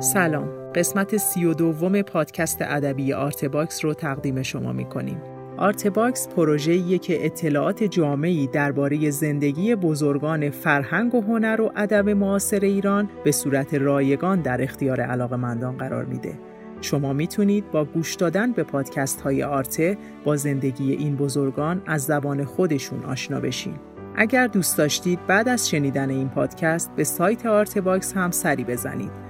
سلام. قسمت سی و دوم پادکست ادبی آرته‌باکس رو تقدیم شما می کنیم آرته‌باکس پروژه‌ایه که اطلاعات جامعی درباره زندگی بزرگان فرهنگ و هنر و ادب معاصر ایران به صورت رایگان در اختیار علاقمندان قرار میده. شما می‌تونید با گوش دادن به پادکست های آرته‌باکس با زندگی این بزرگان از زبان خودشون آشنا بشین. اگر دوست داشتید بعد از شنیدن این پادکست به سایت آرته‌باکس هم سری بزنید.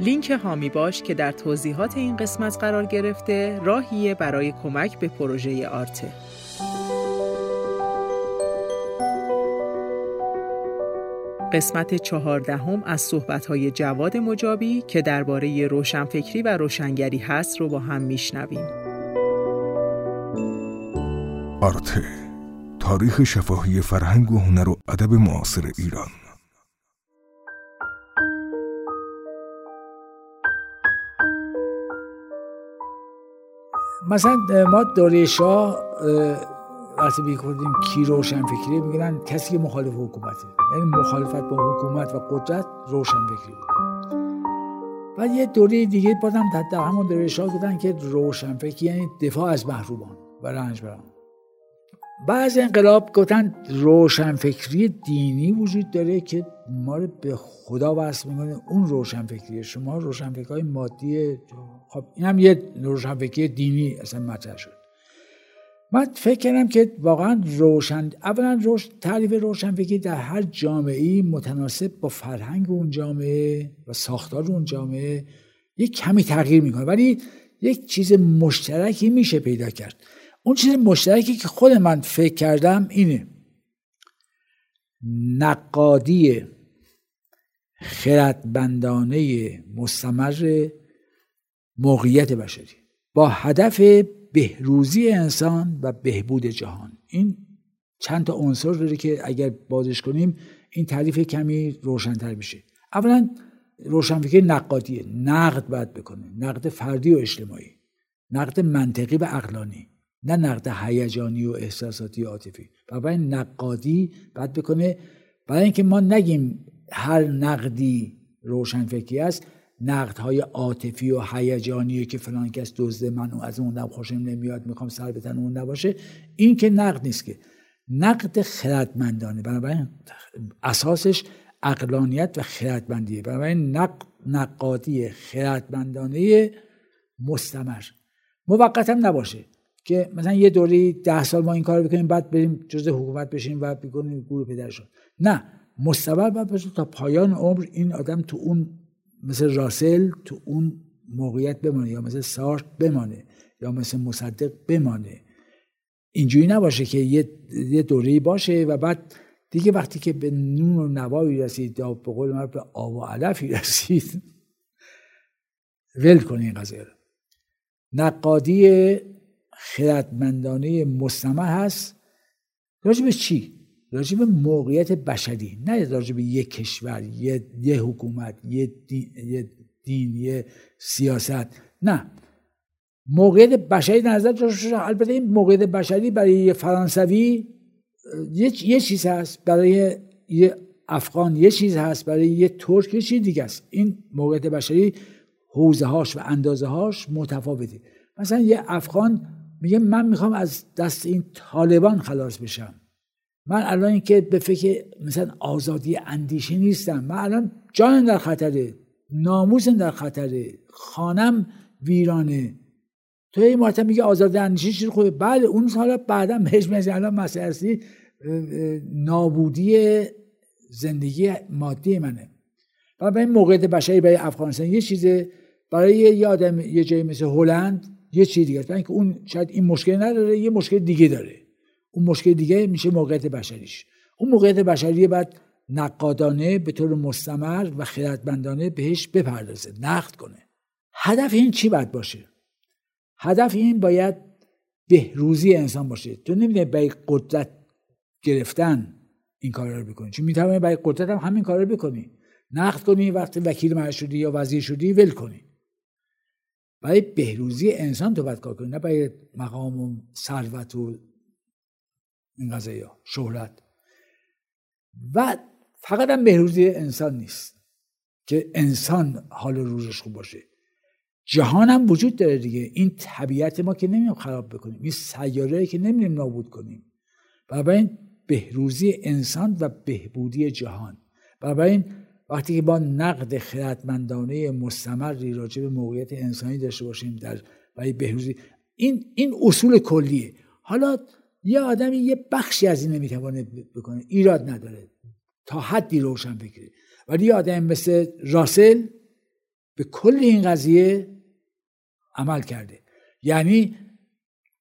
لینک هامی باش که در توضیحات این قسمت قرار گرفته راهیه برای کمک به پروژه آرته. قسمت چهاردهم از صحبت‌های جواد مجابی که درباره روشنفکری و روشنگری هست رو با هم میشنویم. آرته تاریخ شفاهی فرهنگ و هنر و ادب معاصر ایران مثلا ما دوره شاه وقتی می‌کنیم کی روشن فکری میگن کسی که مخالف حکومته یعنی مخالفت با حکومت و قدرت روشن فکری بود. و یه دوره دیگه بازم در همون دوره شاه گفتن که روشن فکری یعنی دفاع از محرومان و رنجبران بعض انقلاب گفتن روشنفکری دینی وجود داره که ما رو به خدا وصل می‌کنه. اون روشنفکری شما روشنفکری مادی خب این هم یه روشنفکری دینی اصلا مطرح شد. من فکر کردم که واقعا روشن اولا روش تعریف روشنفکری در هر جامعه متناسب با فرهنگ اون جامعه و ساختار اون جامعه یک کمی تغییر می‌کنه. ولی یک چیز مشترکی میشه پیدا کرد. اون چیز مشترکی که خود من فکر کردم اینه. نقادی خردبندانه مستمر موقعیت بشری. با هدف بهروزی انسان و بهبود جهان. این چند تا عنصر داره که اگر بازش کنیم این تعریف کمی روشنتر میشه. اولا روشنفکری نقادیه. نقد باید بکنه. نقد فردی و اجتماعی. نقد منطقی و عقلانی. نه نقد هیجانی و احساساتی و عاطفی. برای نقادی باید بکنه. برای اینکه ما نگیم هر نقدی روشنفکری است های عاطفی و هیجانی که فلان کس دزده من از اون نم خوشم نمیاد می‌خوام سر بتن اون نباشه. این که نقد نیست که. نقد خردمندانه. بنابراین اساسش اقلانیت و خردمندیه. بنابراین نقد نقادی خردمندانه مستمر. موقت هم نباشه که مثلا یه دوری ده سال ما این کار بکنیم بعد بریم جز حکومت بشیم و بکنیم گروه پدرشون. نه. مستمر باید تا پایان عمر این آدم تو اون مثل راسل تو اون موقعیت بمانه یا مثل سارت بمانه یا مثل مصدق بمانه. اینجوری نباشه که یه, دوره باشه و بعد دیگه وقتی که به نون و نوایی رسید یا به قول من به آب و علفی رسید ول کنه این قضیه رو. نقادی خردمندانه مستمر هست. راجع چی؟ راجع به موقعیت بشری نه راجع به یک کشور یه, یه حکومت یه دین, یه دین یه سیاست نه. موقعیت بشری نظر البته این موقعیت بشری برای یه فرانسوی یه, یه چیز هست. برای یه افغان یه چیز هست. برای یه ترک یه چیز دیگه است. این موقعیت بشری حوزه هاش و اندازه هاش متفاوته. مثلا یه افغان میگه من می‌خوام از دست این طالبان خلاص بشم. من الان که به فکر مثلا آزادی اندیشه نیستم. من الان جانم در خطره ناموسم در خطره خانم ویرانه. تو این مرتب میگه آزادی اندیشه چیز خوبه؟ بله اون حالا بعدا بهش میگه الان مسئله نابودی زندگی مادی منه. و به این موقعیت بشری برای افغانستان یه چیزه. برای یه آدم یه جایی مثل هلند یه چیز دیگه است. اون شاید این مشکل نداره یه مشکل دیگه داره. اون مشکل دیگه میشه موقعیت بشریش. اون موقعیت بشری بعد نقادانه به طور مستمر و خردمندانه بهش بپردازه نقد کنه. هدف این چی باید باشه؟ هدف این باید بهروزی انسان باشه. تو نمی‌دونی برای قدرت گرفتن این کار رو بکنی. چون می‌تونی برای قدرت هم همین کار رو بکنی. نقد کنی وقتی وکیل مرد شدی یا وزیر شدی ول کنی. برای بهروزی انسان تو باید کار کنی نه برای مقام و ثروت و این قضایی شهرت. و فقط هم بهروزی انسان نیست که انسان حال روزش خوب باشه. جهان هم وجود داره دیگه. این طبیعت ما که نمیم خراب بکنیم. این سیاره که نمیریم نابود کنیم. این بهروزی انسان و بهبودی جهان. این وقتی که با نقد خردمندانه مستمری راجع به موقعیت انسانی داشته باشیم در برای بهروزی این این اصول کلیه. حالا یه آدمی یه بخشی از این نمی‌توانه بکنه. ایراد نداره. تا حدی روشن بگیره. ولی یه آدم مثل راسل به کل این قضیه عمل کرده. یعنی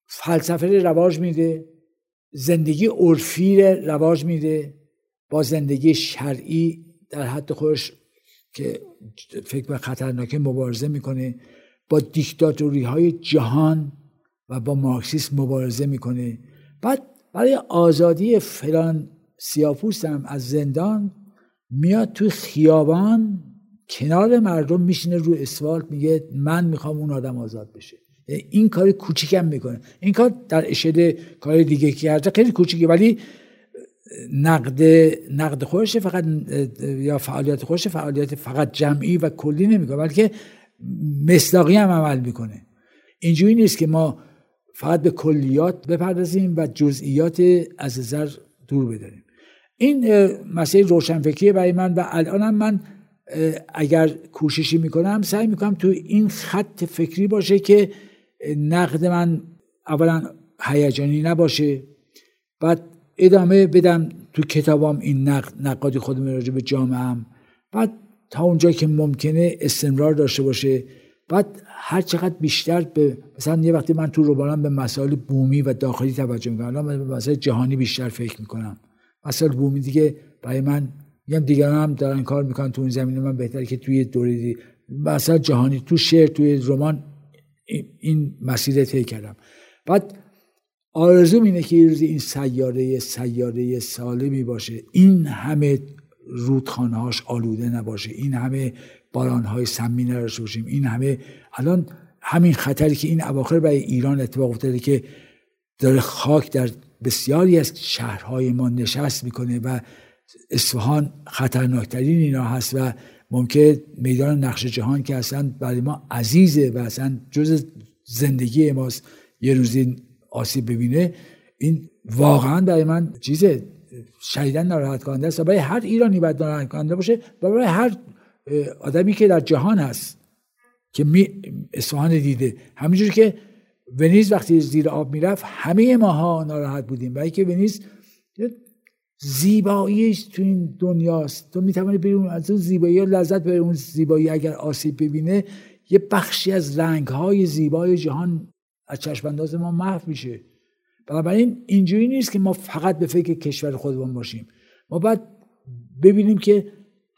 فلسفه رواج میده زندگی عرفی رواج میده با زندگی شرعی در حد خودش که فکر به خطرناکه مبارزه می‌کنه با دیکتاتوری های جهان و با مارکسیسم مبارزه می‌کنه. بعد برای آزادی فلان سیاپوست هم از زندان میاد توی خیابان کنار مردم میشینه رو اسفالت میگه من می‌خوام اون آدم آزاد بشه. این کار کوچیکم می‌کنه. این کار در اشد کار دیگه کرده خیلی کوچیکه ولی نقد نقد خودش فقط یا فعالیت خودش فعالیت فقط جمعی و کلی نمی‌کنه بلکه مصداقی هم عمل می‌کنه. اینجوری نیست که ما فقط به کلیات بپردازیم و جزئیات از نظر دور بداریم. این مسئله روشنفکری برای من و الانم من اگر کوششی می‌کنم سعی می‌کنم تو این خط فکری باشه که نقد من اولا هیجانی نباشه بعد ادامه بدم تو کتابام این نقد نقادی خودم راجع به جامعه بعد تا اونجا که ممکنه استمرار داشته باشه. بعد هر چقدر بیشتر به مثلا یه وقتی من تو روبانم به مسائل بومی و داخلی توجه می‌کنم الان به مسائل جهانی بیشتر فکر می‌کنم. مسائل بومی دیگه برای من میگم دیگران هم دارن کار می‌کنن تو اون زمینه من بهتره که توی دوره دی مثلا جهانی تو شعر توی رمان این مسیر طی کردم. بعد آرزوم اینه که روزی این سیاره سیاره سالمی باشه. این همه رودخانهاش آلوده نباشه. این همه بارانهای سمی نداشته باشیم. این همه الان همین خطری که این اواخر برای ایران اتفاق افتاده که داره خاک در بسیاری از شهرهای ما نشست می‌کنه و اصفهان خطرناکترین اینا هست و ممکن میدان نقش جهان که اصلا برای ما عزیزه و اصلا جز زندگی ماست یه روزی آسیب ببینه این واقعا برای من چیز شدیدا ناراحت کننده است و برای هر ایرانی باید ناراحت کننده باشه و برای هر آدمی که در جهان هست که می اصفهان دیده. همینجور که ونیز وقتی زیر آب می‌رفت همه ماها ناراحت بودیم. برای که ونیز زیباییش تو این دنیاست. تو می‌توانی بری از اون زیبایی لذت بری اون زیبایی اگر آسیب ببینه یه بخشی از رنگ های زیبای جهان از چشم ما محو میشه. بنابراین اینجوری نیست که ما فقط به فکر کشور خودمون باشیم. ما باید ببینیم که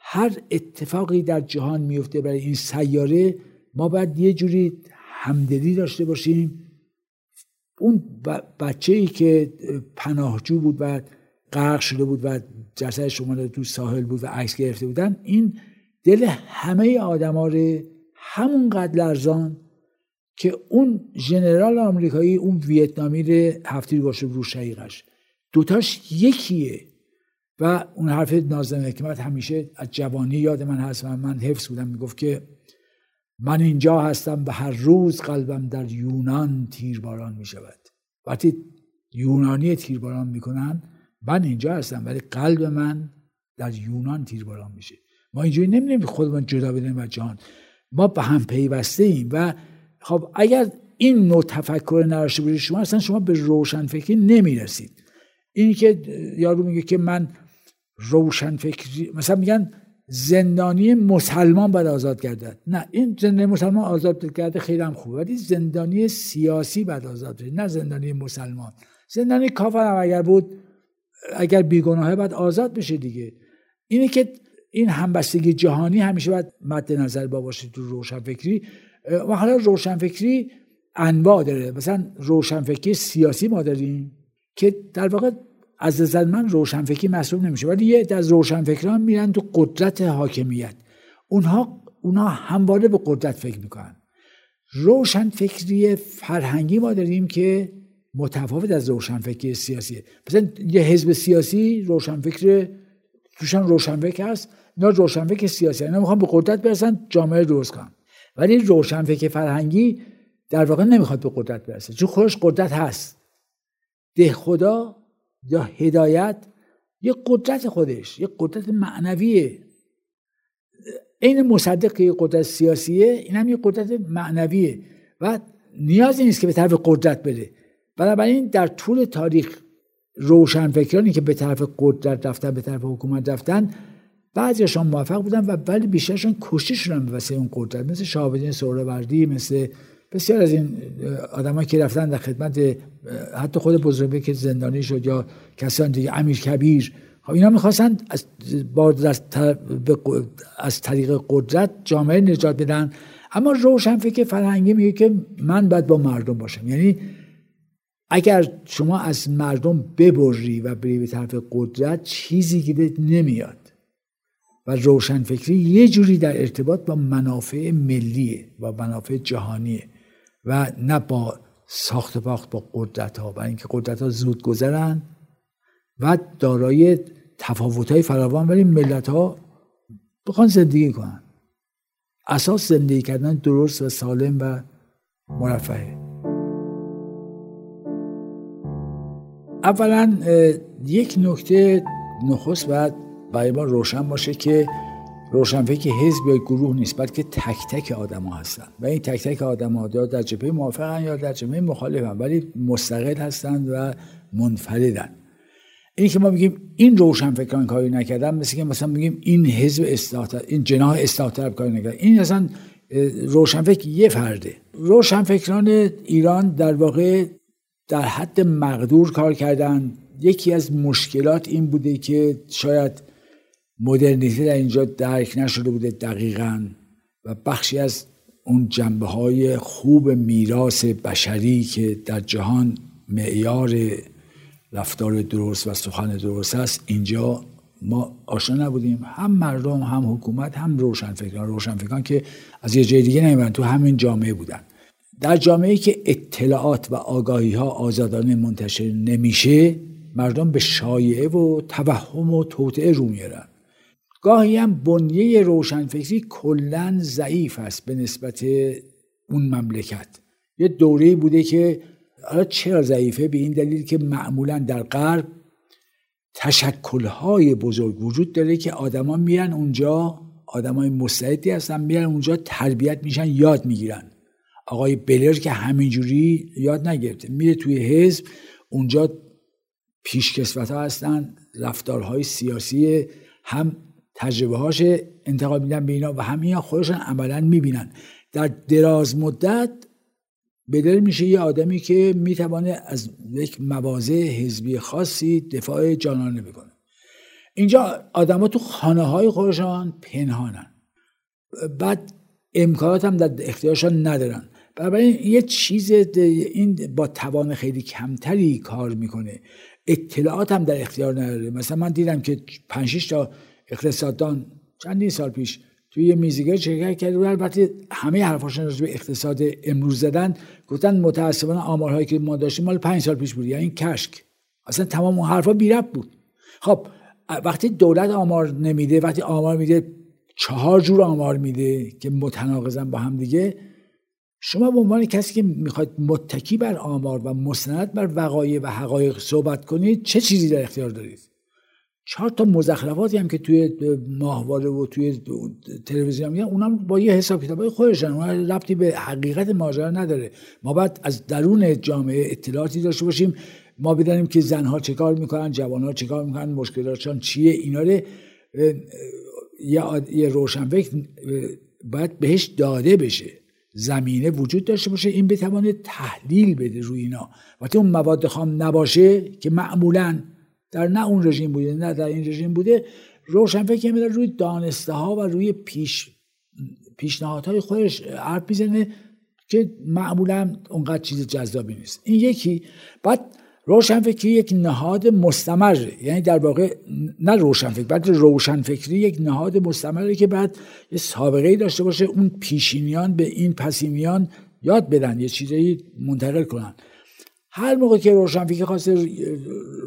هر اتفاقی در جهان میفته برای این سیاره ما باید یه جوری همدلی داشته باشیم. اون بچه ای که پناهجو بود و غرق شده بود و جسد شما تو ساحل بود و عکس گرفته بودن این دل همه آدما رو همونقدر لرزان که اون ژنرال آمریکایی اون ویتنامی رو هفتیر باشه رو دوتاش یکیه. و اون حرف نازم حکمت همیشه از جوانی یاد من هست و من حفظ بودم. می‌گفت که من اینجا هستم و هر روز قلبم در یونان تیرباران می شود وقتی یونانی تیرباران می‌کنن من اینجا هستم ولی قلب من در یونان تیرباران میشه. ما اینجوری نمی‌دونیم خودمون جدا بدیم از جهان. ما به هم پیوسته ایم و خب اگر این نوع تفکر نداشته باشید شما اصلا شما به روشن فکری نمی‌رسید. اینی که یارو میگه که من روشن فکری مثلا میگن زندانی مسلمان باید آزاد گردد. نه این زندانی مسلمان آزاد کرده خیلی هم خوبه ولی زندانی سیاسی باید آزاد بشه نه زندانی مسلمان. زندانی کافر هم اگر بود اگر بیگناهه باید آزاد بشه دیگه. اینه که این همبستگی جهانی همیشه باید مد نظر با باشه تو روشن فکری و حالا روشنفکری انواع داره. مثلا روشنفکری سیاسی ما داریم که در واقع از نظر من روشنفکری محسوب نمیشه ولی یه از روشنفکران میرن تو قدرت حاکمیت. اونها اونها همواره به قدرت فکر می‌کنن. روشنفکری فرهنگی ما داریم که متفاوت از روشنفکری سیاسیه مثلا یه حزب سیاسی روشنفکر توشان روشنفکر هست اینا روشنفکر سیاسی اینا می‌خوان به قدرت برسن جامعه درست کنن. ولی روشنفکر فرهنگی در واقع نمی‌خواد به قدرت برسه. چون خودش قدرت هست. ده خدا یا هدایت یه قدرت خودش یه قدرت معنویه. این مصدق که یه قدرت سیاسیه این هم یه قدرت معنویه. و نیازی نیست که به طرف قدرت بره. بنابراین در طول تاریخ روشنفکرانی که به طرف قدرت رفتن به طرف حکومت رفتن بعضیشان موفق بودن و ولی بیشترشون کشته شدن به واسه اون قدرت مثل شهابالدین سهروردی مثل بسیار از این آدمایی که رفتن در خدمت حتی خود بزرگبه که زندانی شد یا کسان دیگه امیر کبیر. خب اینا می‌خواستن از, از طریق قدرت جامعه نجات بدن. اما روشنفکر فرهنگی میگه که من باید با مردم باشم. یعنی اگر شما از مردم ببری و بری به طرف قدرت چیزی که نمیاد. و روشنفکری یه جوری در ارتباط با منافع ملیه و منافع جهانیه. و نه با ساخت باخت با قدرت ها برای اینکه قدرت ها زود گذرن و دارای تفاوت های فراوان ولی ملت ها بخوان زندگی کنن. اساس زندگی کردن درست و سالم و مرفعه اولا یک نکته نخست باید برای ما روشن باشه که روشنفکر حزب یا گروه نیست بلکه تک تک آدم ها هستن. و این تک تک آدم ها در جبهه موافقن یا در جبهه مخالفن ولی مستقل هستند و منفردن. این که ما میگیم این روشنفکران کاری نکردن مثل که مثلا میگیم این حزب اصلاح این جناح اصلاح کاری نکردن. این اصلا روشنفکر یه فرده. روشنفکران ایران در واقع در حد مقدور کار کردن. یکی از مشکلات این بوده که شاید مدرنیته در اینجا درک نشده بوده دقیقا و بخشی از اون جنبه های خوب میراث بشری که در جهان معیار رفتار درست و سخن درست است اینجا ما آشنا نبودیم. هم مردم هم حکومت هم روشنفکران. روشنفکران که از یه جای دیگه نمی‌برن تو همین جامعه بودن. در جامعه که اطلاعات و آگاهی ها آزادانه منتشر نمیشه مردم به شایعه و توهم و توطعه رو میارن گاهی هم بنیه روشنفکری کلا ضعیف است به نسبت اون مملکت. یه دوره بوده که حالا چرا ضعیفه؟ به این دلیل که معمولا در غرب تشکلهای بزرگ وجود داره که آدما میرن اونجا آدمای مستعدی هستن میرن اونجا تربیت میشن یاد می‌گیرن. آقای بلر که همینجوری یاد نگرفته. میره توی حزب اونجا پیشکسوت ها هستن رفتارهای سیاسی هم تجربه هاش انتقال میدن به اینا و همین خودشون عملا می‌بینن. در دراز مدت بدل میشه یه آدمی که می‌توانه از یک مواضع حزبی خاصی دفاع جانانه بکنه. اینجا آدما تو خانه های خودشان پنهانن. بعد امکانات هم در اختیارشان ندارن. بنابراین یه چیز این با توان خیلی کمتری کار می‌کنه. اطلاعات هم در اختیار نداره. مثلا من دیدم که 5 تا اقتصاددان. چندین سال پیش توی یه میزیگر شرکت کرد و البته همه حرفاشون راجع به اقتصاد امروز زدن گفتن متاسفانه آمارهایی که ما داشتیم مال پنج سال پیش بود یعنی کشک. اصلا تمام اون حرفا بی بود. خب وقتی دولت آمار نمیده وقتی آمار میده چهار جور آمار میده که متناقضن با هم دیگه. شما به عنوان کسی که می‌خواید متکی بر آمار و مستند بر وقایع و حقایق صحبت کنید چه چیزی در اختیار دارید؟ چهار تا مزخرفاتی هم که توی ماهواره و توی تلویزیون میگن اونم با یه حساب کتابای خودشن اون ربطی به حقیقت ماجرا نداره. ما باید از درون جامعه اطلاعاتی داشته باشیم. ما بدانیم که زنها چه کار می‌کنن جوانها چه کار می‌کنن مشکلاتشان چیه اینا رو یه, یه روشنفکر باید بهش داده بشه. زمینه وجود داشته باشه این بتوانه تحلیل بده روی اینا. وقتی اون مواد خام نباشه که معمولا در نه اون رژیم بوده نه در این رژیم بوده روشنفکر میره روی دانسته ها و روی پیش پیشنهادهای خودش حرف می‌زنه که معمولا اونقدر چیز جذابی نیست. این یکی. بعد روشنفکری یک نهاد مستمر یعنی در واقع نه روشنفکر بعد روشنفکری یک نهاد مستمره که بعد یه سابقه داشته باشه اون پیشینیان به این پسینیان یاد بدن یه چیزایی منتقل کنن. هر موقع که روشنفکر خواسته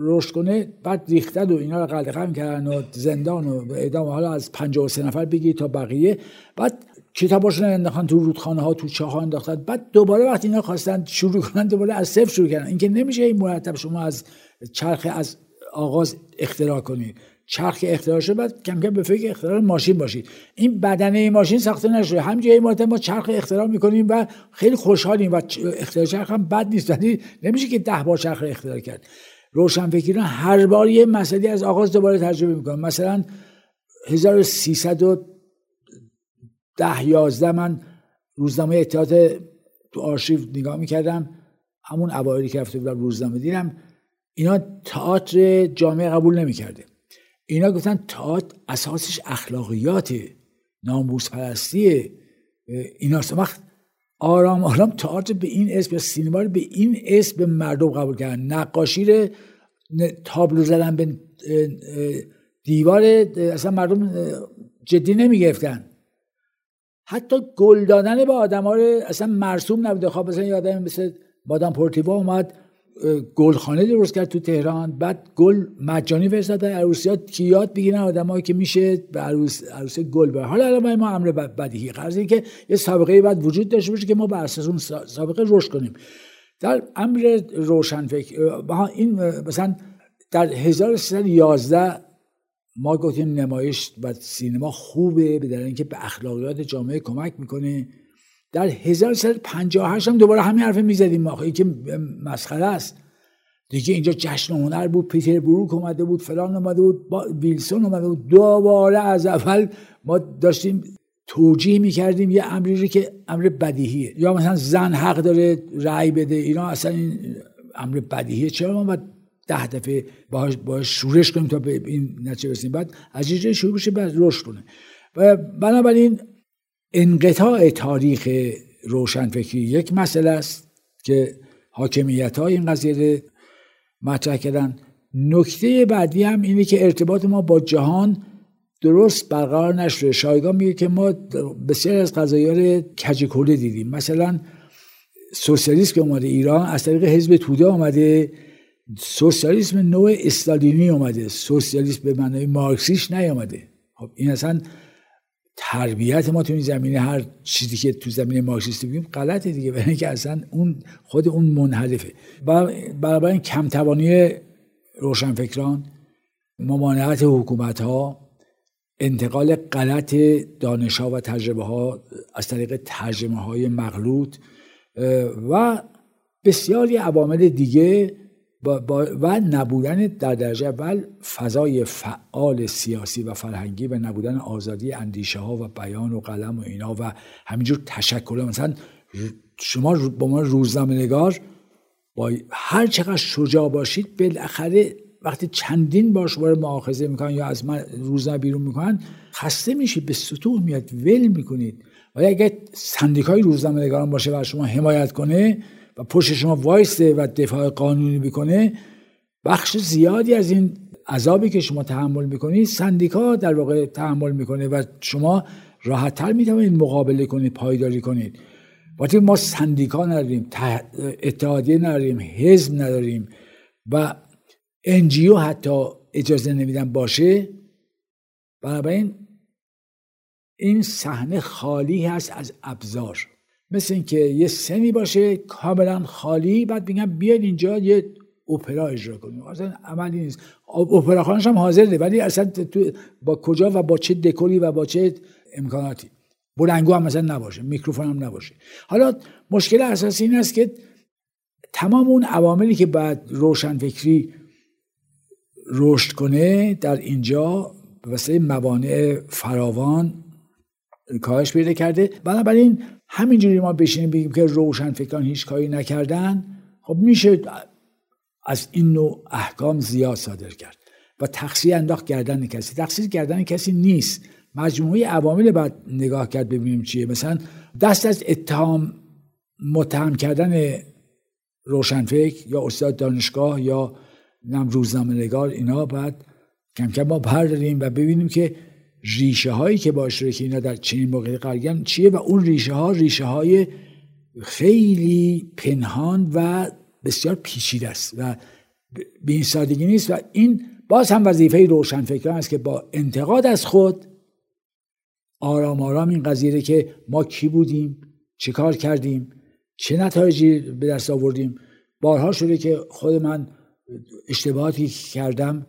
رشد کنه بعد ریختد و اینا رو قلقم کردن و زندان و اعدام حالا از 53 نفر بگی تا بقیه. بعد کتاباشون انداختن تو رودخانه ها تو چاه ها انداختن. بعد دوباره وقتی اینا خواستن شروع کنن دوباره از صفر شروع کردن. اینکه نمیشه این مرتب شما از چرخ از آغاز اختراع کنید. چرخ اختراع شد بعد کم کم به فکر اختراع ماشین باشید. این بدنه ماشین ساخته نشده. همینجوری مرتب ما چرخ اختراع می‌کنیم و خیلی خوشحالیم و اختراع چرخ هم بد نیست. ولی نمیشه که ده بار چرخ اختراع کرد. روشنفکران هر بار یه مسئله از آغاز دوباره تجربه می‌کنن. مثلا 1300 ده یازده من روزنامه اتحاد تو آرشیو نگاه می‌کردم. همون اوایلی که رفته بودم روزنامه دیدم اینا تئاتر جامعه قبول نمی‌کرده. اینا گفتن تئاتر اساسش اخلاقیات ناموس پرستی ایناست وقت آرام آرام تئاتر به این اسم یا سینما رو به این اسم به مردم قبول کردن. نقاشی رو تابلو زدن به دیوار اصلا مردم جدی نمی‌گرفتن. حتی گل دادن به آدم ها اصلا مرسوم نبوده. خب مثلا یادم مثل مادام پورتیوا اومد گلخانه درست کرد تو تهران. بعد گل مجانی فرستاد عروسی ها که یاد بگیرن آدمایی که میشه به عروس عروس گل بر حالا الان ما امر بدیهی. قرضی که یه سابقه بعد وجود داشته باشه که ما بر اساس اون سابقه رشد کنیم. در امر روشن فکر این مثلا در 1311 ما گفتیم نمایش و سینما خوبه به اینکه به اخلاقیات جامعه کمک می‌کنه. در 1358 هم دوباره همین حرف می‌زدیم ما. این که مسخره است. دیگه اینجا جشن هنر بود پیتر بروک اومده بود فلان اومده بود ویلسون اومده بود. دوباره از اول ما داشتیم توجیه می‌کردیم یه امری که امر بدیهیه. یا مثلا زن حق داره رأی بده اینا اصلا این امر بدیهیه. چرا ما باید ده دفعه باهاش باهاش شورش کنیم تا به این نتیجه برسیم؟ بعد از اینجا شروع بشه بعد رشد کنه. و بنابراین انقطاع تاریخ روشنفکری یک مسئله است که حاکمیت های این قضیه مطرح کردن. نکته بعدی هم اینه که ارتباط ما با جهان درست برقرار نشده. شایگان میگه که ما بسیار از قضایی کجی دیدیم. مثلا سوسیالیسم که اومده ایران از طریق حزب توده آمده سوسیالیسم نوع استالینی اومده. سوسیالیسم به معنای مارکسیش نیامده خب این اصلا تربیت ما تو این زمینه هر چیزی که تو زمینه مارکسیستی بگیم غلطه دیگه برای اینکه اصلا اون خود اون منحرفه. برای این کمتوانی روشنفکران ممانعت حکومت ها انتقال غلط دانش ها و تجربه ها از طریق ترجمه های مغلوط و بسیاری عوامل دیگه و نبودن در درجه اول فضای فعال سیاسی و فرهنگی و نبودن آزادی اندیشه ها و بیان و قلم و اینا و همینجور تشکل مثلا شما با ما روزنامه نگار با هر چقدر شجاع باشید بالاخره وقتی چندین بار شما رو مؤاخذه می‌کنن یا از من روزنامه بیرون می‌کنن خسته میشید به سطوح میاد ول می‌کنید. ولی اگر سندیکای روزنامه نگاران باشه و شما حمایت کنه و پشت شما وایسته و دفاع قانونی می‌کنه بخش زیادی از این عذابی که شما تحمل می‌کنید سندیکا در واقع تحمل می‌کنه و شما راحتتر می‌تونید مقابله کنید پایداری کنید. وقتی ما سندیکا نداریم اتحادیه نداریم حزب نداریم و انجیو حتی اجازه نمیدن باشه بنابراین این صحنه خالی هست از ابزار. مثل اینکه یه سنی باشه کاملا خالی بعد میگم بیاید اینجا یه اپرا اجرا کنیم. اصلا عملی نیست. اپرا خانش هم حاضره ولی اصلا تو با کجا و با چه دکوری و با چه امکاناتی. بلنگو هم مثلا نباشه میکروفون هم نباشه. حالا مشکل اساسی این است که تمام اون عواملی که بعد روشنفکری رشد کنه در اینجا به وسیله موانع فراوان کاهش پیدا کرده. بنابراین همینجوری ما بشینیم بگیم که روشن فکران هیچ کاری نکردن. خب میشه از این نوع احکام زیاد صادر کرد و تقصیر انداخت گردن کسی. تقصیر گردن کسی نیست. مجموعه عوامل باید نگاه کرد ببینیم چیه. مثلا دست از اتهام متهم کردن روشنفکر یا استاد دانشگاه یا نم روزنامه نگار اینا باید کم کم ما برداریم و ببینیم که ریشه هایی که باشه که اینا در چنین موقعی قرار چیه؟ و اون ریشه ها ریشه های خیلی پنهان و بسیار پیچیده است و به این سادگی نیست و این باز هم وظیفه روشنفکران است که با انتقاد از خود آرام آرام این قضیه که ما کی بودیم چه کار کردیم چه نتایجی به دست آوردیم. بارها شده که خود من اشتباهاتی کردم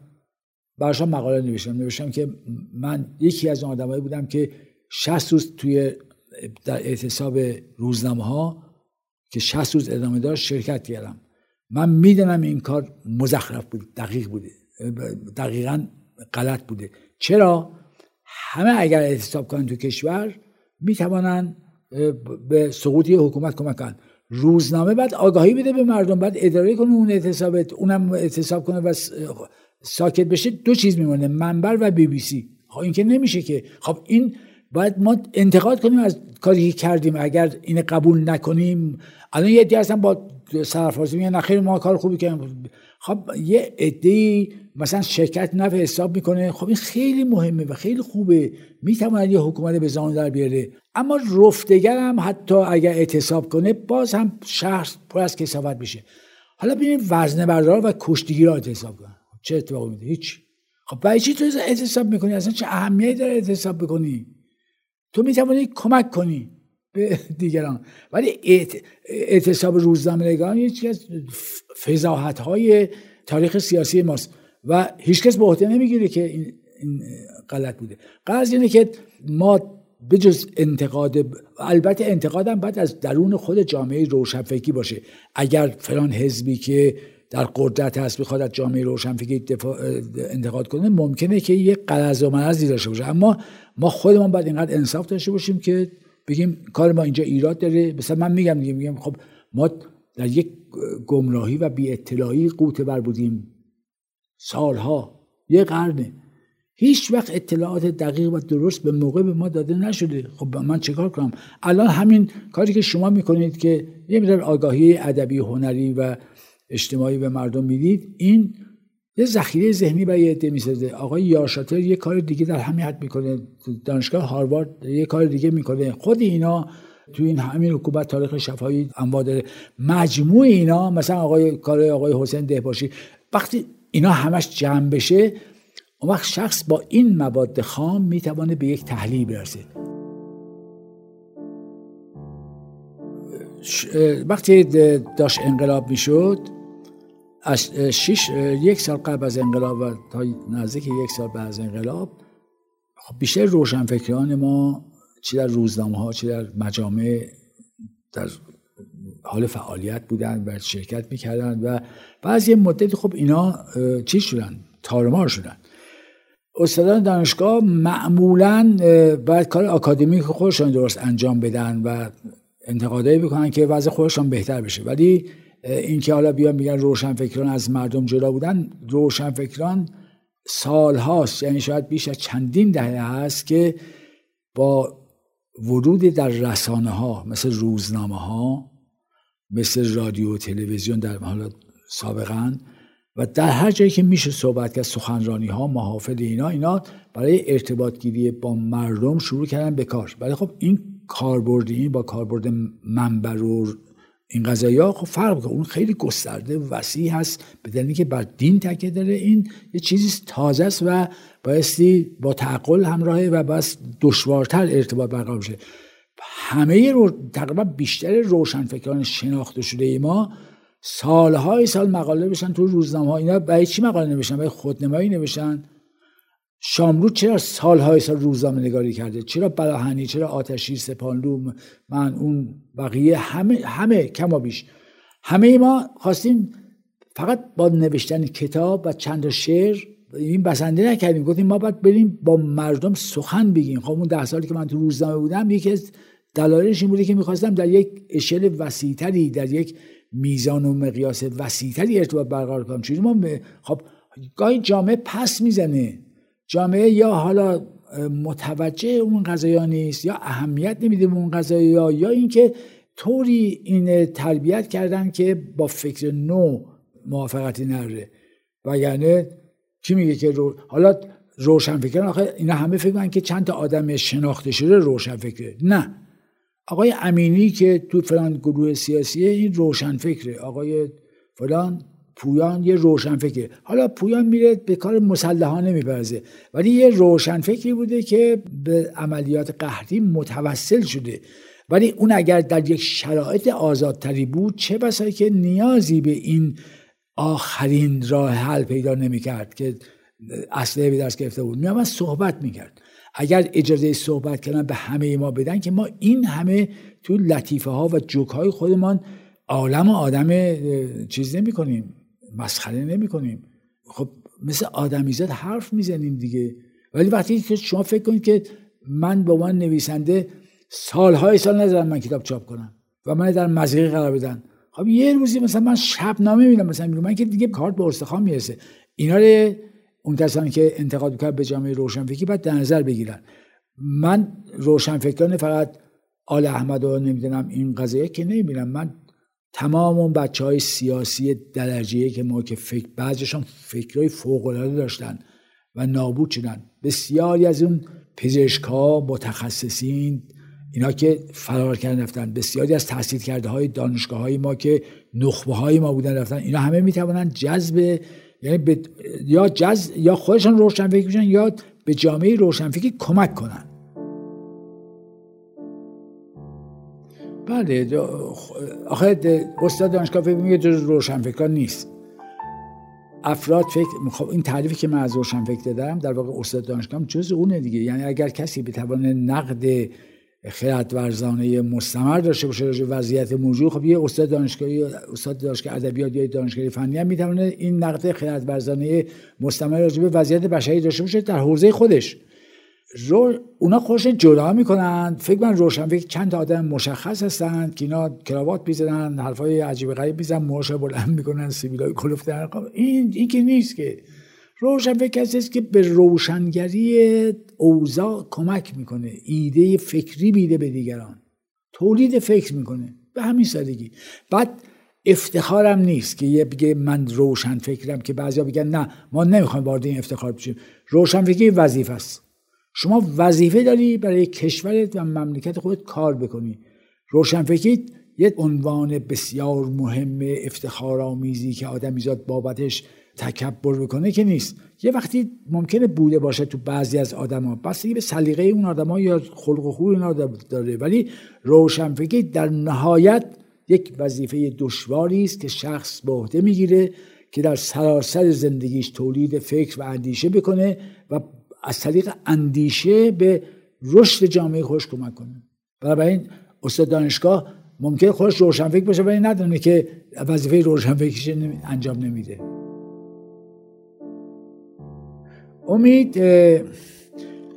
برشان مقاله نوشتم. نوشتم که من یکی از آدمایی بودم که 60 روز توی در اعتصاب روزنامه ها که 60 روز ادامه داشت شرکت کردم. من می‌دونم این کار مزخرف بود دقیق بوده دقیقا غلط بوده. چرا؟ همه اگر اعتصاب کنن تو کشور می‌توانن به سقوط حکومت کمک کنن. روزنامه بعد آگاهی بده به مردم بعد اداره کنه اون اعتصابت اونم اعتصاب کنه و ساکت بشه دو چیز میمونه منبر و بی بی سی. خب این که نمیشه که. خب این باید ما انتقاد کنیم از کاری که کردیم. اگر این قبول نکنیم الان یه عده هستن با سرفرازی میگن خیلی ما کار خوبی کردیم. خب یه عده مثلا شرکت نفع حساب می‌کنه. خب این خیلی مهمه و خیلی خوبه. می‌تواند یه حکومت به زمان در بیاره. اما رفتگر هم حتی اگر اعتصاب کنه باز هم شهر پر از کسافت میشه. حالا ببینیم وزنه بردار و کشتیگی را اعتصاب کنن. چه اتفاقی میده هیچ. خب برای چی تو اعتصاب می‌کنی؟ اصلا چه اهمیتی داره اعتصاب بکنی؟ تو می‌توانی کمک کنی به دیگران. ولی اعتصاب روزنامه‌نگاران یکی از فضاحت های تاریخ سیاسی ماست و هیچکس به عهده نمی‌گیره که این, غلط بوده. قضیه اینه که ما بجز انتقاد البته انتقادم باید از درون خود جامعه روشنفکری باشه. اگر فلان حزبی که در قدرت هست بخواد از جامعه روشنفکری انتقاد کنه ممکنه که یه قرض و مرضی داشته باشه. اما ما خودمون باید اینقدر انصاف داشته باشیم که بگیم کار ما اینجا ایراد داره. مثلا من میگم دیگه میگم خب ما در یک گمراهی و بی اطلاعی قوت بر بودیم سالها یه قرنه. هیچ وقت اطلاعات دقیق و درست به موقع به ما داده نشده. خب من چیکار کنم؟ الان همین کاری که شما می‌کنید که یه مقدار آگاهی ادبی هنری و اجتماعی به مردم می‌دید این یه ذخیره ذهنی برای یه عده می‌سازه. آقای یارشاتر یه کار دیگه در همین حد می‌کنه. دانشگاه هاروارد یه کار دیگه می‌کنه. خود اینا تو این همین حکومت تاریخ شفاهی انواع داره. مجموع اینا مثلا آقای کار آقای حسین دهباشی وقتی اینا همش جمع بشه اون وقت شخص با این مواد خام می‌توانه به یک تحلیل برسه. وقتی داشت انقلاب می‌شد شش یک سال قبل از انقلاب و تا نزدیک یک سال بعد از انقلاب خب بیشتر روشنفکران ما چی در روزنامه ها چی در مجامع در حال فعالیت بودن و شرکت می‌کردن و بعضی مدتی خب اینا چی شدن؟ تارمار شدن. استادان دانشگاه معمولا باید کار آکادمیک خودشان درست انجام بدن و انتقادایی بکنن که وضع خودشان بهتر بشه. ولی اینکه حالا بیان میگن روشنفکران از مردم جدا بودن روشنفکران سالهاست یعنی شاید بیش از چندین دهه هست که با ورود در رسانه ها مثل روزنامه ها مثل رادیو و تلویزیون در حالا سابقا و در هر جایی که میشه صحبت کرد سخنرانی ها محافل اینا اینا برای ارتباط گیری با مردم شروع کردن به کار. ولی خب این کاربرد این با کاربرد منبر و این قضایی ها خب فرق اون خیلی گسترده و وسیع هست به دلیلی که بر دین تکیه داره. این یه چیزی تازه است و بایستی با تعقل همراهه و باید دشوارتر ارتباط برقرار بشه. همه رو تقریبا بیشتر روشنفکران شناخته شده ای ما. سالهای سال مقاله بشن تو روزنامه ها اینا. برای چی مقاله نوشتن؟ برای خودنمایی نوشتن. شامرو چرا سالهای سال روزنامه نگاری کرده؟ چرا بلاهنی چرا آتشی سپانلو من اون بقیه همه همه کما بیش. همه ما خواستیم فقط با نوشتن کتاب و چند شعر این بسنده نکردیم. گفتیم ما باید بریم با مردم سخن بگیم. خب اون ده سالی که من تو روزنامه بودم یکی از دلایلش این بوده که می‌خواستم در یک اشل وسیعتری در یک میزان و مقیاس وسیعتری ارتباط برقرار کنم. چون ما خب گاهی جامعه پس می‌زنه. جامعه یا حالا متوجه اون قضايا نیست یا اهمیت نمیده به اون قضايا یا اینکه طوری این تربیت کردن که با فکر نو موافقتی نره. یعنی کی میگه که رو... حالا روشن آخه اینا همه فکر که چند تا آدم شناخته شده روشن فکره نه. آقای امینی که تو فلان گروه سیاسیه این روشن فکره آقای فلان پویان یه روشن فکره حالا پویان میره به کار مسلحانه میپرزه ولی یه روشن فکری بوده که به عملیات قهری متوسل شده. ولی اون اگر در یک شرایط آزادتری بود چه بسایی که نیازی به این آخرین راه حل پیدا نمی‌کرد که اصله به دست گرفته بود. میامد صحبت می‌کرد. اگر اجازه صحبت کردن به همه ما بدن که ما این همه تو لطیفه ها و جوک های خودمان عالم و آدم چیز نمی کنیم مسخره نمی کنیم خب مثل آدمیزاد حرف می‌زنیم دیگه. ولی وقتی که شما فکر کنید که من با من نویسنده سالهای سال نذارم من کتاب چاپ کنم و من در مزیقه قرار بدن. خب یه روزی مثلا من شبنامه میدم مثلا من که دیگه کارت به استخوان می‌رسه. اینا رو اون کسانی که انتقاد می‌کنن به جامعه روشنفکری باید در نظر بگیرن. من روشنفکران فقط آل احمد و نمی‌دونم این قضیه که نمی‌بینم. من تمام اون بچه های سیاسی درجه که ما که فکر بعضیشون فکرهای فوق داشتن و نابود شدن. بسیاری از اون پزشکا متخصصین اینا که فرار کردن رفتن. بسیاری از تحصیل کرده های دانشگاه های ما که نخبه های ما بودن رفتن. اینا همه می‌توانند جذب یعنی یا جز یا خودشان روشنفکر بشن یا به جامعه روشنفکری کمک کنن. بله آخه استاد دانشگاه فکر میگه جز روشنفکران نیست. افراد فکر خب این تعریفی که من از روشنفکر دادم در واقع استاد دانشگاه جز اونه دیگه. یعنی اگر کسی بتوان نقد خیرت ورزانه مستمر داشته باشه راجع وضعیت موجود خب یه استاد دانشگاهی استاد دانشگاه ادبیات یا دانشگاه فنی هم می‌تونه این نقد خیرت ورزانه مستمر راجع به وضعیت بشری داشته باشه در حوزه خودش. رو اونا خوش جدا می‌کنن. فکر من روشن فکر چند تا آدم مشخص هستند که اینا کراوات می‌زنن حرفای عجیب غریب می‌زنن موهاش بلند می‌کنن سیبیلای کلفته این این که نیست که. روشن فکر کسی است که به روشنگری اوضاع کمک می‌کنه. ایده فکری میده به دیگران. تولید فکر می‌کنه. به همین سادگی. بعد افتخارم نیست که یه بگه من روشن فکرم که بعضیا بگن نه ما نمی‌خوایم وارد این افتخار بشیم. روشن فکری وظیفه است شما وظیفه داری برای کشورت و مملکت خودت کار بکنی. روشن فکری یه عنوان بسیار مهم افتخارآمیزی که آدمیزاد بابتش تکبر بکنه که نیست. یه وقتی ممکنه بوده باشه تو بعضی از آدما بستگی به سلیقه اون آدما یا خلق و خوی اینا داره. ولی روشنفکری در نهایت یک وظیفه دشواری است که شخص به عهده می‌گیره که در سراسر زندگیش تولید فکر و اندیشه بکنه از طریق اندیشه به رشد جامعه خوش کمک کنه. این استاد دانشگاه ممکن خودش روشنفکر باشه ولی ندونه که وظیفه روشنفکریش انجام نمیده. امید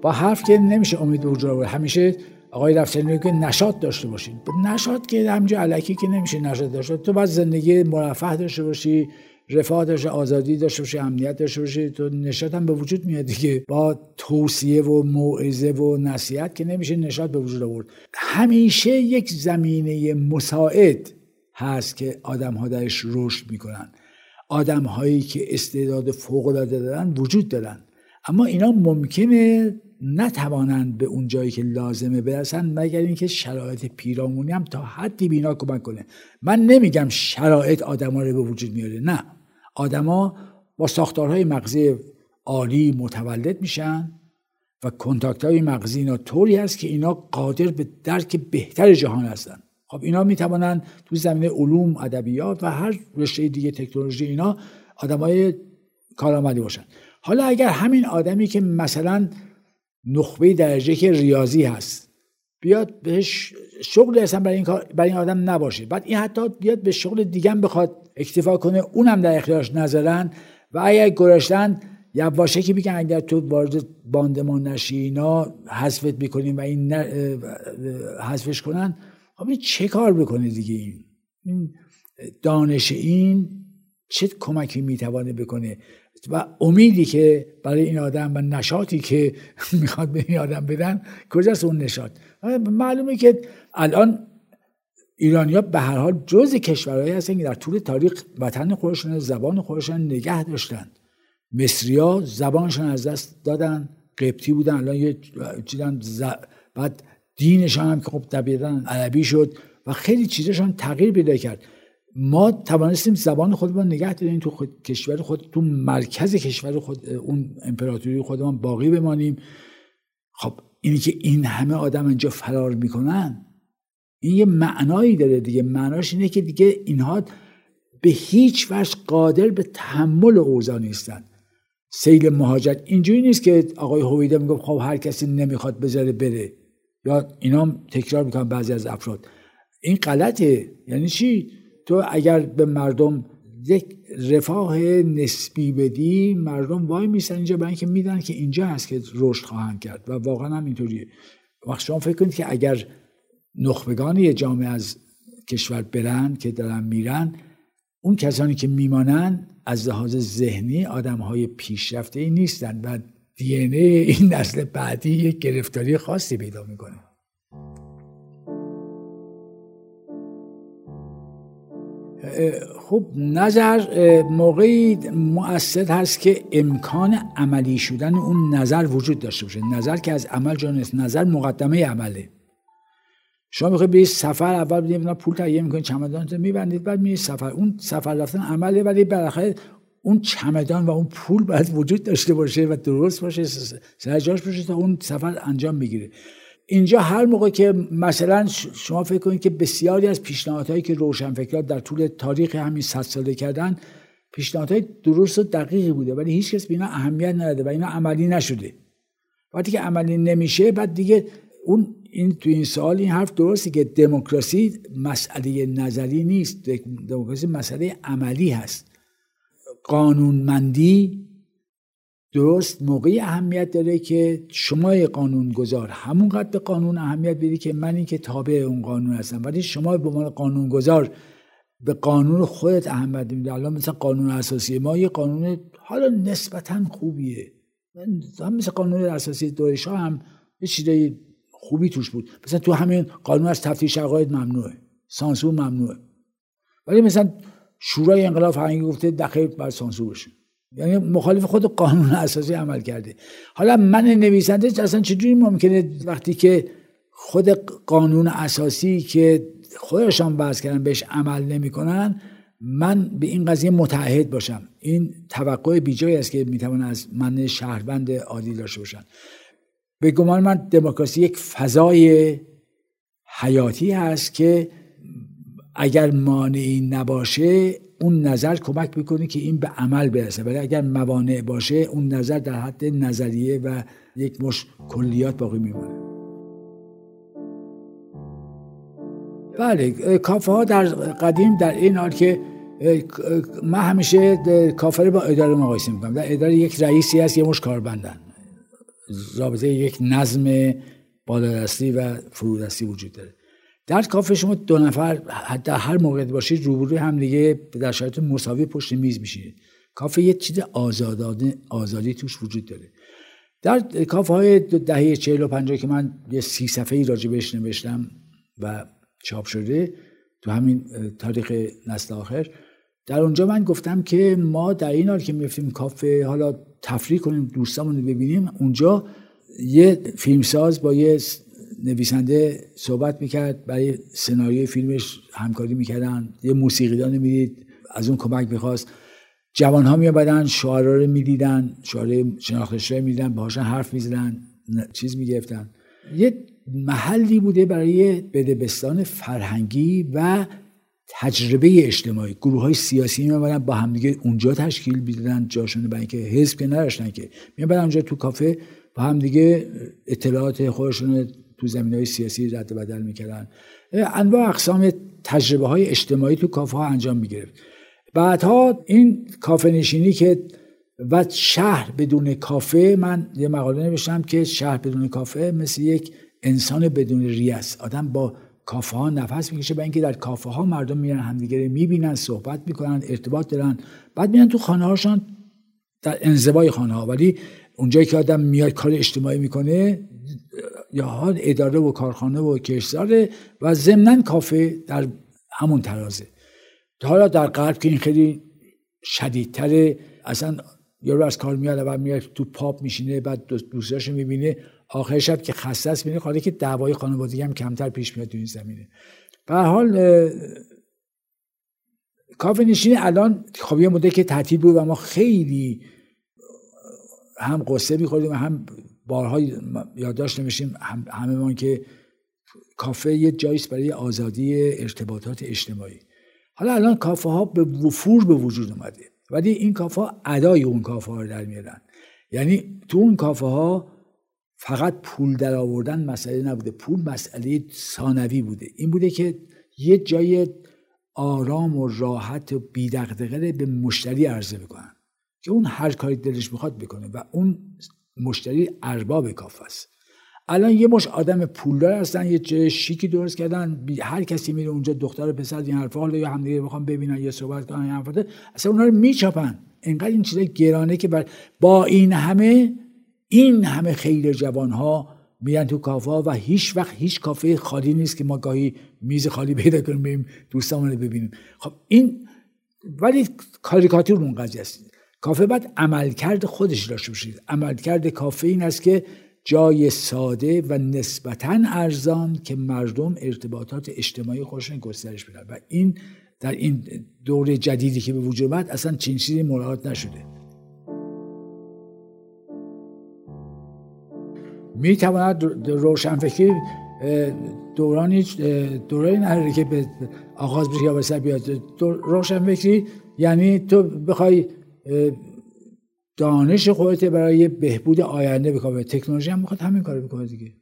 با حرف که نمیشه امید وجود همیشه آقای رفتنی که نشاط داشته باشید نشاط که همینجا علکی که نمیشه نشاط داشته تو باید زندگی مرفه داشته باشی. رفاه داشته آزادی داشته باشی امنیت داشته باشی تو نشاط هم به وجود میاد دیگه. با توصیه و موعظه و نصیحت که نمیشه نشاط به وجود آورد. همیشه یک زمینه مساعد هست که آدم ها درش رشد می‌کنن. آدم هایی که استعداد فوق العاده دارن وجود دارن. اما اینا ممکنه نتوانند به اون جایی که لازمه برسن مگر اینکه شرایط پیرامونی هم تا حدی بینا کمک کنه. من نمیگم شرایط آدما رو به وجود میاره نه. آدما با ساختارهای مغزی عالی متولد میشن و کنتاکت های مغزی اینا طوری هست که اینا قادر به درک بهتر جهان هستن. خب اینا می‌توانند تو زمینه علوم ادبیات و هر رشته دیگه تکنولوژی اینا آدمای کارآمدی باشن. حالا اگر همین آدمی که مثلا نخبه درجه که ریاضی هست بیاد بهش شغل اصلا برای این, برای این آدم نباشه بعد این حتی بیاد به شغل دیگه بخواد اکتفا کنه اونم در اختیارش نذارن. و اگر گراشتن یواشه که میگن اگر تو وارد باندمان نشی اینا حذفت می‌کنیم و این حذفش کنن خب چه کار بکنه دیگه این؟ دانش این چه کمکی می‌توانه بکنه؟ و امیدی که برای این آدم و نشاطی که می‌خواد به این آدم بدن کجاست اون نشاط؟ معلومه که الان ایرانیا به هر حال جز کشورهایی هستن که در طول تاریخ وطن خودشون زبان خودشون نگه داشتن مصریا زبانشون از دست دادن قبطی بودن الان یه چیدن بعد دینشان هم که خب طبیعتا عربی شد و خیلی چیزشان تغییر پیدا کرد. ما توانستیم زبان خودمان نگه داریم تو خود کشور خود تو مرکز کشور خود اون امپراتوری خودمان باقی بمانیم. خب اینی که این همه آدم اینجا فرار می‌کنن این یه معنایی داره دیگه. معناش اینه که دیگه اینها به هیچ وجه قادر به تحمل اوضاع نیستن. سیل مهاجرت اینجوری نیست که آقای هویده میگه خب هر کسی نمی‌خواد بذاره بره. یا اینا تکرار می‌کنن بعضی از افراد. این غلطه. یعنی چی؟ تو اگر به مردم یک رفاه نسبی بدی مردم وای میسن اینجا برای اینکه میدن که اینجا هست که رشد خواهند کرد. و واقعا هم اینطوریه. وقت شما فکر کنید که اگر نخبگان یه جامعه از کشور برن که دارن میرن اون کسانی که میمانن از لحاظ ذهنی آدم های پیشرفته ای نیستن و دی این نسل بعدی یک گرفتاری خاصی پیدا می‌کنه. خب نظر موقعی مؤثر هست که امکان عملی شدن اون نظر وجود داشته باشه. نظر که از عمل جا نیست نظر مقدمه عمله. شما می‌خواید به سفر اول بدید پول تهیه می‌کنید چمدانتون میبندید بعد میرید سفر. اون سفر رفتن عمله ولی بالاخره اون چمدان و اون پول باید وجود داشته باشه و درست باشه سرجاش باشه تا اون سفر انجام بگیره. اینجا هر موقع که مثلا شما فکر کنید که بسیاری از پیشنهادهایی که روشنفکران در طول تاریخ همین صد ساله کردن پیشنهادهای درست و دقیقی بوده ولی هیچ کس به اینا اهمیت نداده و اینا عملی نشده. وقتی که عملی نمیشه بعد دیگه اون این تو این سوال این حرف درستی که دموکراسی مسئله نظری نیست دموکراسی مسئله عملی هست. قانونمندی درست موقعی اهمیت داره که شما قانون گذار همونقدر به قانون اهمیت بدی که من این که تابع اون قانون هستم ولی شما به عنوان قانون گذار به قانون خودت اهمیت میده الان مثلا قانون اساسی ما یه قانون حالا نسبتا خوبیه. هم مثل قانون اساسی دوره شاه هم یه چیزای خوبی توش بود. مثلا تو همین قانون از تفتیش عقاید ممنوعه. سانسور ممنوعه. ولی مثلا شورای انقلاب فرهنگی گفته دقیق بر سانسور بشه یعنی مخالف خود قانون اساسی عمل کرده. حالا من نویسنده اصلا چجوری ممکنه وقتی که خود قانون اساسی که خودشان بحث کردن بهش عمل نمی‌کنن من به این قضیه متعهد باشم. این توقع بیجایی است که می‌توان از من شهروند عادی داشته باشن. به گمان من دموکراسی یک فضای حیاتی هست که اگر مانعی نباشه اون نظر کمک می‌کنه که این به عمل برسه. ولی اگر موانع باشه اون نظر در حد نظریه و یک مش کلیات باقی میمونه. بله کافه ها در قدیم در این حال که من همیشه کافه با اداره مقایسه می‌کنم. در اداره یک رئیسی هست یه مش کاربندن رابطه یک نظم بالادستی و فرودستی وجود داره. در کافه شما دو نفر در هر موقع باشید روبروی هم دیگه در شرایط مساوی پشت میز میشینید. کافه یه چیز آزادانه آزادی توش وجود داره. در کافه های دهه چهل و پنجاه که من یه سی صفحه ای راجع بهش نوشتم و چاپ شده تو همین تاریخ نسل آخر در اونجا من گفتم که ما در این حال که میفتیم کافه حالا تفریح کنیم دوستامون رو ببینیم. اونجا یه فیلمساز با یه نویسنده صحبت می‌کرد. برای سناریوی فیلمش همکاری می‌کردن. یه موسیقیدان می‌دید. از اون کمک می‌خواست. جوان ها میابدن شعرا رو می‌دیدن. شعرهای شناخته می‌دیدن. باهاشون حرف می‌زدن. چیز می‌گرفتن. یه محلی بوده برای بدبستان فرهنگی و تجربه اجتماعی گروه های سیاسی میامدن با همدیگه اونجا تشکیل می‌دادن جاشون برای اینکه حزب که نداشتن که. میامدن اونجا تو کافه با همدیگه اطلاعات خودشون تو زمین های سیاسی رد بدل می‌کردن. انواع اقسام تجربه های اجتماعی تو کافه ها انجام می‌گرفت. بعدها این کافه نشینی که و شهر بدون کافه من یه مقاله نوشتم که شهر بدون کافه مثل یک انسان بدون ریاست آدم با کافه ها نفس می‌کشه به اینکه در کافه ها مردم میرن همدیگه می‌بینن صحبت می‌کنن ارتباط دارن. بعد میرن تو خانه هاشان در انزوای خانه ها ولی اونجایی که آدم میاد کار اجتماعی می‌کنه یا حال اداره و کارخانه و کشزاره و ضمنا کافه در همون ترازه. حالا در غرب که این خیلی شدیدتره اصلا یارو از کار میاد و میاد تو پاپ میشینه بعد دوستاش می‌بینه. آخر شب که خسته است می‌بینه خاله که دعوای خانوادگی هم کمتر پیش میاد تو این زمینه. به حال کافه نشینی الان خب یه مدت که تعطیل بود و ما خیلی هم قصه میخوردیم و هم بارها یادداشت نمیشیم. هم ما که کافه یه جاییست برای آزادی ارتباطات اجتماعی. حالا الان کافه ها به وفور به وجود اومده. ولی این کافه ها ادای اون کافه ها رو در میارن. یعنی تو اون کافه ها فقط پول در آوردن مسئله نبوده. پول مسئله ثانوی بوده. این بوده که یه جای آرام و راحت و بیدقدقه به مشتری عرضه بکنن که اون هر کاری دلش می‌خواد بکنه و اون مشتری ارباب کافه است. الان یه مش آدم پولدار هستن یه جای شیکی درست کردن هر کسی میره اونجا دختر و پسر این حرفا حالا یا همدیگه بخوام ببینن یا صحبت کنن حرفا اصلا اونا رو میچاپن انقدر این چیزای گرانه که با این همه این همه خیلی جوان ها میرن تو کافه و هیچ وقت هیچ کافه خالی نیست که ما گاهی میز خالی پیدا کنیم بریم دوستامون ببینیم. خب این ولی کاریکاتور اون قضیه است. کافه بعد عملکرد خودش داشته باشید عملکرد کافه این است که جای ساده و نسبتا ارزان که مردم ارتباطات اجتماعی خودشون گسترش بدن. و این در این دور جدیدی که به وجود اومد اصلا چین چیزی مراعات نشده. می تواند روشنفکری دورانی دورانی نداره که به آغاز بشه یا به بیاد. روشنفکری یعنی تو بخوای دانش خودت برای بهبود آینده بکنه تکنولوژی هم می‌خواد همین کارو بکنه دیگه.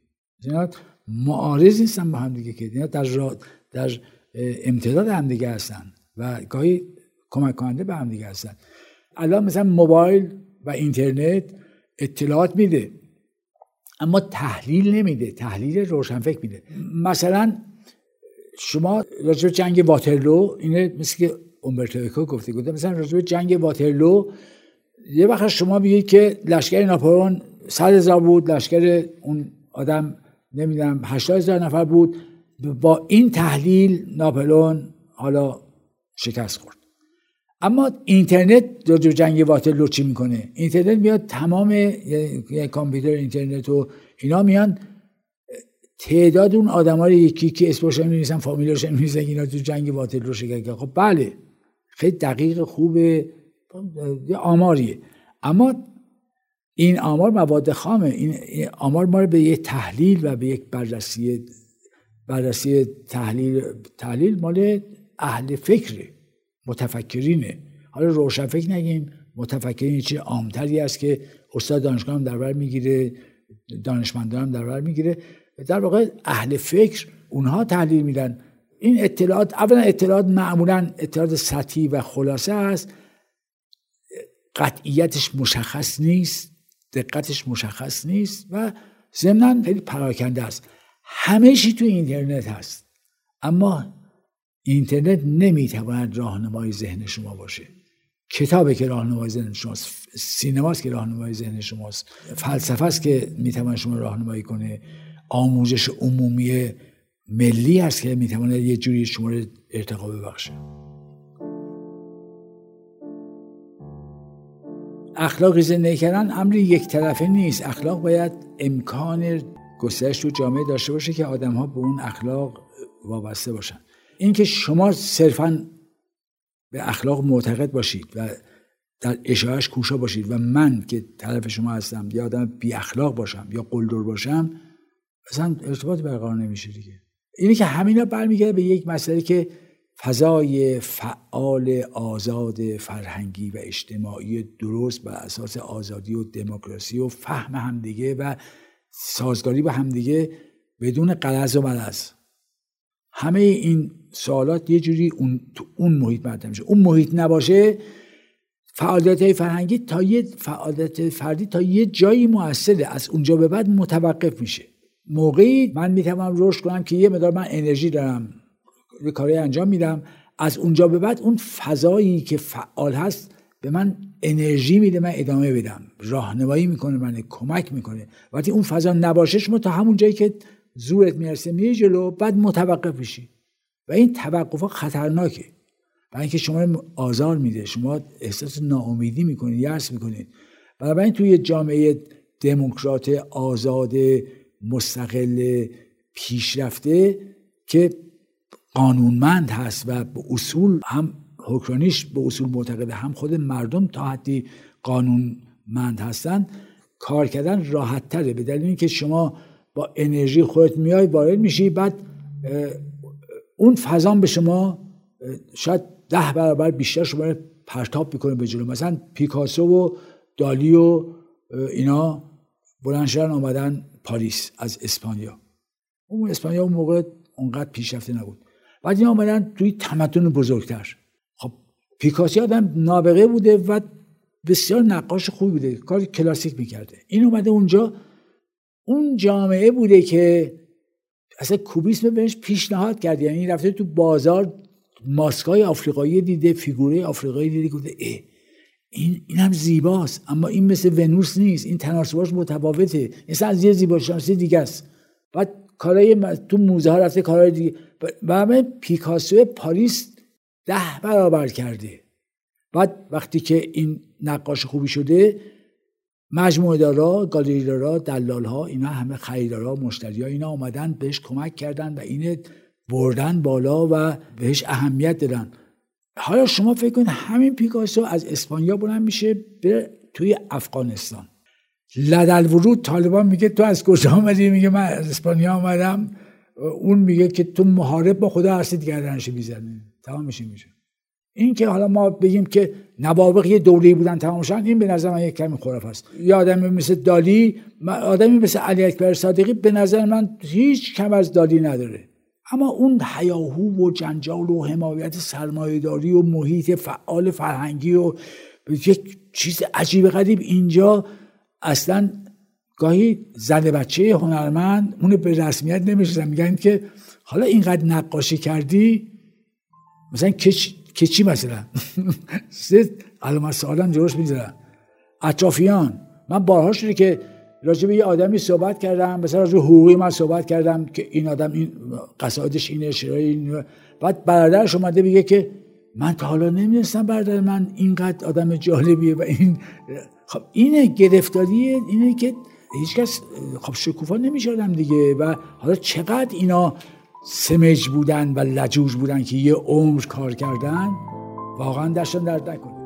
اینا معارض نیستن با هم دیگه که. اینا در در امتداد هم دیگه هستن و گاهی کمک کننده به هم دیگه هستن. الان مثلا موبایل و اینترنت اطلاعات میده. اما تحلیل نمیده تحلیل روشنفکر میده. مثلا شما راجع جنگ واترلو اینه مثل که اومبرتو اکو گفته گفته مثلا راجع جنگ واترلو یه وقت شما میگید که لشکر ناپلئون صد هزار بود لشکر اون آدم نمی‌دونم هشتاد هزار نفر بود. با این تحلیل ناپلئون حالا شکست خورد. اما اینترنت راجع جنگ واترلو چی می‌کنه؟ اینترنت میاد تمام کامپیوتر اینترنت و اینا میان. تعداد اون آدما رو یکی که اسمش نمی‌نویسن فامیلش نمی‌نویسن اینا تو جنگ واترلو شرکت خب بله خیلی دقیق خوبه یه آماریه. اما این آمار مواد خامه. این آمار ما رو به یک تحلیل و به یک بررسی بررسی تحلیل تحلیل مال اهل فکره. متفکرینه. حالا روشنفکر نگیم متفکرین چیز عامتری است که استاد دانشگاه هم در بر می‌گیره دانشمندان هم در بر می‌گیره. در واقع اهل فکر اونها تحلیل میدن. این اطلاعات اولا اطلاعات معمولا اطلاعات سطحی و خلاصه است. قطعیتش مشخص نیست دقتش مشخص نیست و ضمنا خیلی پراکنده است. همه چی تو اینترنت هست. اما اینترنت نمی‌تواند راهنمای ذهن شما باشه. کتابه که راهنمای ذهن شماست سینماست که راهنمای ذهن شماست فلسفه است که می‌تواند شما راهنمایی کنه. آموزش عمومی ملی هست که می‌تواند یه جوری شما رو ارتقا ببخشه. اخلاقی زندگی کردن امر یک طرفه نیست. اخلاق باید امکان گسترش تو جامعه داشته باشه که آدم ها به اون اخلاق وابسته باشن. اینکه شما صرفا به اخلاق معتقد باشید و در اشاعش کوشا باشید و من که طرف شما هستم یا آدم بی اخلاق باشم یا قلدر باشم اصلا ارتباط برقرار نمیشه دیگه. اینه که همینا برمیگرده به یک مسئله که فضای فعال آزاد فرهنگی و اجتماعی درست بر اساس آزادی و دموکراسی و فهم همدیگه و سازگاری با همدیگه بدون قلز و ملز همه این سوالات یه جوری اون, اون محیط مطرح میشه. اون محیط نباشه فعالیت فرهنگی تا یه فعالیت فردی تا یه جایی موثره. از اونجا به بعد متوقف میشه. موقعی من می‌تونم رشد کنم که یه مدار من انرژی دارم یه کاری انجام میدم. از اونجا به بعد اون فضایی که فعال هست به من انرژی میده من ادامه بدم راهنمایی می‌کنه من کمک می‌کنه. وقتی اون فضا نباشه شما تا همون جایی که زورت می‌رسه میری جلو بعد متوقف میشی. و این توقف خطرناکه. برای اینکه شما آزار میده شما احساس ناامیدی می‌کنید یأس می‌کنید. بنابراین توی جامعه دموکرات آزاد مستقل پیشرفته که قانونمند هست و به اصول هم حکرانیش به اصول معتقده هم خود مردم تا حدی قانونمند هستند کار کردن راحت تره به دلیل اینکه شما با انرژی خودت میای وارد میشی بعد اون فضا به شما شاید ده برابر بیشتر شما پرتاب می‌کنه به جلو. مثلا پیکاسو و دالی و اینا بلند آمدن پاریس از اسپانیا. اون اسپانیا اون موقع اونقدر پیشرفته نبود. بعد این آمدن توی تمدن بزرگتر. خب پیکاسو آدم نابغه بوده و بسیار نقاش خوبی بوده. کار کلاسیک می‌کرده. این اومده اونجا اون جامعه بوده که اصلا کوبیسم بهش پیشنهاد کرد. یعنی رفته تو بازار ماسکای آفریقایی دیده فیگوره آفریقایی دیده گفته اه این این هم زیباست. اما این مثل ونوس نیست. این تناسباش متفاوته. این از یه زیبا شانسی دیگه است. بعد کارهای تو موزه ها رفته کارهای دیگه. و همه پیکاسو پاریس ده برابر کرده. بعد وقتی که این نقاش خوبی شده مجموعه دارا گالری دارا دلال ها اینا همه خریدارا مشتری ها اینا آمدن بهش کمک کردن و اینه بردن بالا و بهش اهمیت دادن. حالا شما فکر کنید همین پیکاسو از اسپانیا بلند میشه به توی افغانستان. لدل ورود طالبان میگه تو از کجا آمدی میگه من از اسپانیا آمدم اون میگه که تو محارب با خدا هستید گردنش می‌زنی. تمام میشه میشه. این که حالا ما بگیم که نوابق یه دوره بودن تمام شدن این به نظر من یک کمی خرافه است. یه آدمی مثل دالی آدمی مثل علی اکبر صادقی به نظر من هیچ کم از دالی نداره. اما اون حیاهو و جنجال و حمایت سرمایهداری و محیط فعال فرهنگی و یک چیز عجیب غریب اینجا اصلا گاهی زن بچه هنرمند اون به رسمیت نمیشنن میگن که حالا اینقدر نقاشی کردی مثلا که چی مثلا سه علامت سوالم جلوش می‌ذارن اطرافیان من بارها شده که راجع به یه آدمی صحبت کردم مثلا راجع حقوقی من صحبت کردم که این آدم این قصایدش اینه شرای این بعد برادرش اومده بگه که من تا حالا نمی‌دونستم برادر من اینقدر آدم جالبیه و این خب اینه گرفتاریه اینه که هیچکس خب شکوفا نمی‌شدم دیگه و حالا چقدر اینا سمج بودن و لجوج بودن که یه عمر کار کردن واقعا دستان درد نکنه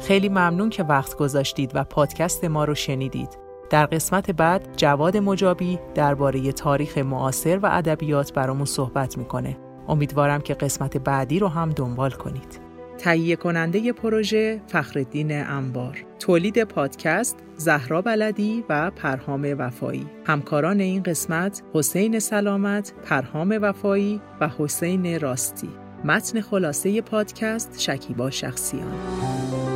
خیلی ممنون که وقت گذاشتید و پادکست ما رو شنیدید. در قسمت بعد جواد مجابی درباره تاریخ معاصر و ادبیات برامون صحبت می‌کنه. امیدوارم که قسمت بعدی رو هم دنبال کنید. تهیه کننده پروژه فخردین انبار تولید پادکست زهرا بلدی و پرهام وفایی. همکاران این قسمت حسین سلامت پرهام وفایی و حسین راستی. متن خلاصه پادکست شکیبا شخصیان.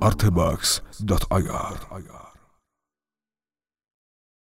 artebox.ir.